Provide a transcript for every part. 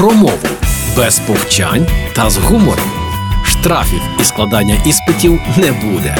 про мову без повчань та з гумором. Штрафів і складання іспитів не буде.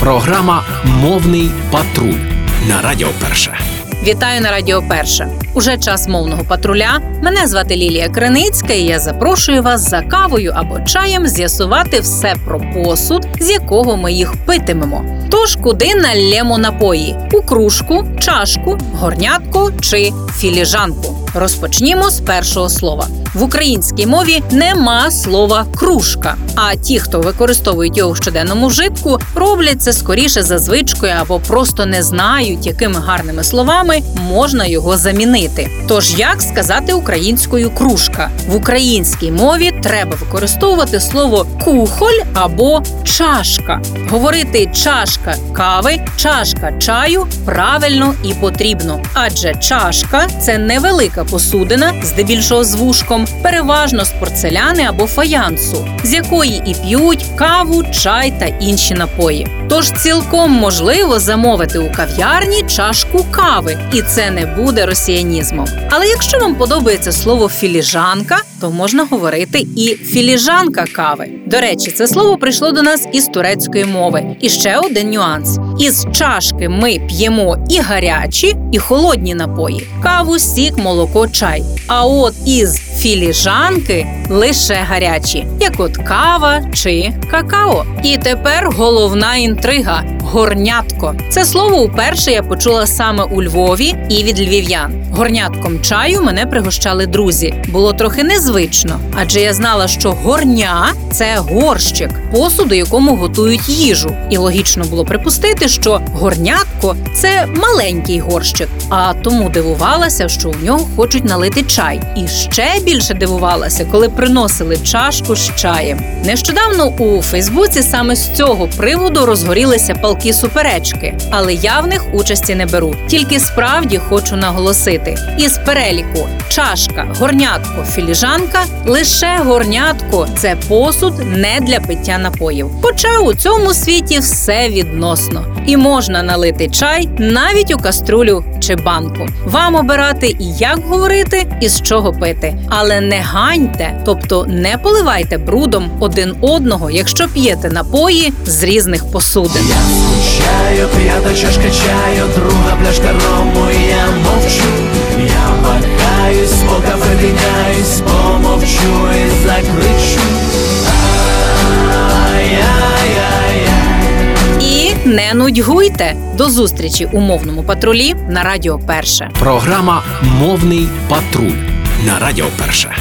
Програма Мовний патруль на Радіо Перше. Вітаю на Радіо Перше. Уже час мовного патруля. Мене звати Лілія Криницька, і я запрошую вас за кавою або чаєм з'ясувати все про посуд, з якого ми їх питимемо. Тож куди налємо напої: у кружку, чашку, горнятку чи філіжанку. Розпочнімо з першого слова. В українській мові нема слова кружка. А ті, хто використовують його в щоденному вжитку, роблять це скоріше за звичкою або просто не знають, якими гарними словами можна його замінити. Тож як сказати українською кружка в українській мові треба використовувати слово кухоль або чашка. Говорити чашка кави, чашка чаю правильно і потрібно, адже чашка це невелика посудина, здебільшого з вушком, переважно з порцеляни або фаянсу, з якої і п'ють каву, чай та інші напої. Тож цілком можливо замовити у кав'ярні чашку кави, і це не буде росіянізмом. Але якщо вам подобається слово філіжанка, то можна говорити і філіжанка кави. До речі, це слово прийшло до нас із турецької мови. І ще один нюанс: із чашки ми п'ємо і гарячі, і холодні напої: каву, сік, молоко, чай. А от із філіжанки лише гарячі, як от кава чи какао. І тепер головна інтрига горнятко. Це слово уперше я почула саме у Львові і від львів'ян. Горнятком чаю мене пригощали друзі. Було трохи незвично, адже я знала, що горня це горщик, посуд, у якому готують їжу. І логічно було припустити, що горнятко це маленький горщик. А тому дивувалася, що у нього хочуть налити чай. І ще більше дивувалася, коли приносили чашку з чаєм. Нещодавно у Фейсбуці саме з цього приводу розгорілися палки суперечки, але я в них участі не беру. Тільки справді хочу наголосити: із переліку чашка, горнятко, філіжанка лише горнятко це посуд не для пиття напоїв. Хоча у цьому світі все відносно, і можна налити чай навіть у каструлю чи банку. Вам обирати і як говорити, і з чого пити. Але не ганьте, тобто не поливайте брудом один одного, якщо п'єте напої з різних посудин. Скучаю, п'ята чашка чаю, друга пляшка рому, я мовчу, я вагаюсь, поки видиняюсь, помовчу і закричу. І не нудьгуйте. До зустрічі у мовному патрулі на Радіо Перше. Програма Мовний патруль на Радіо Перше.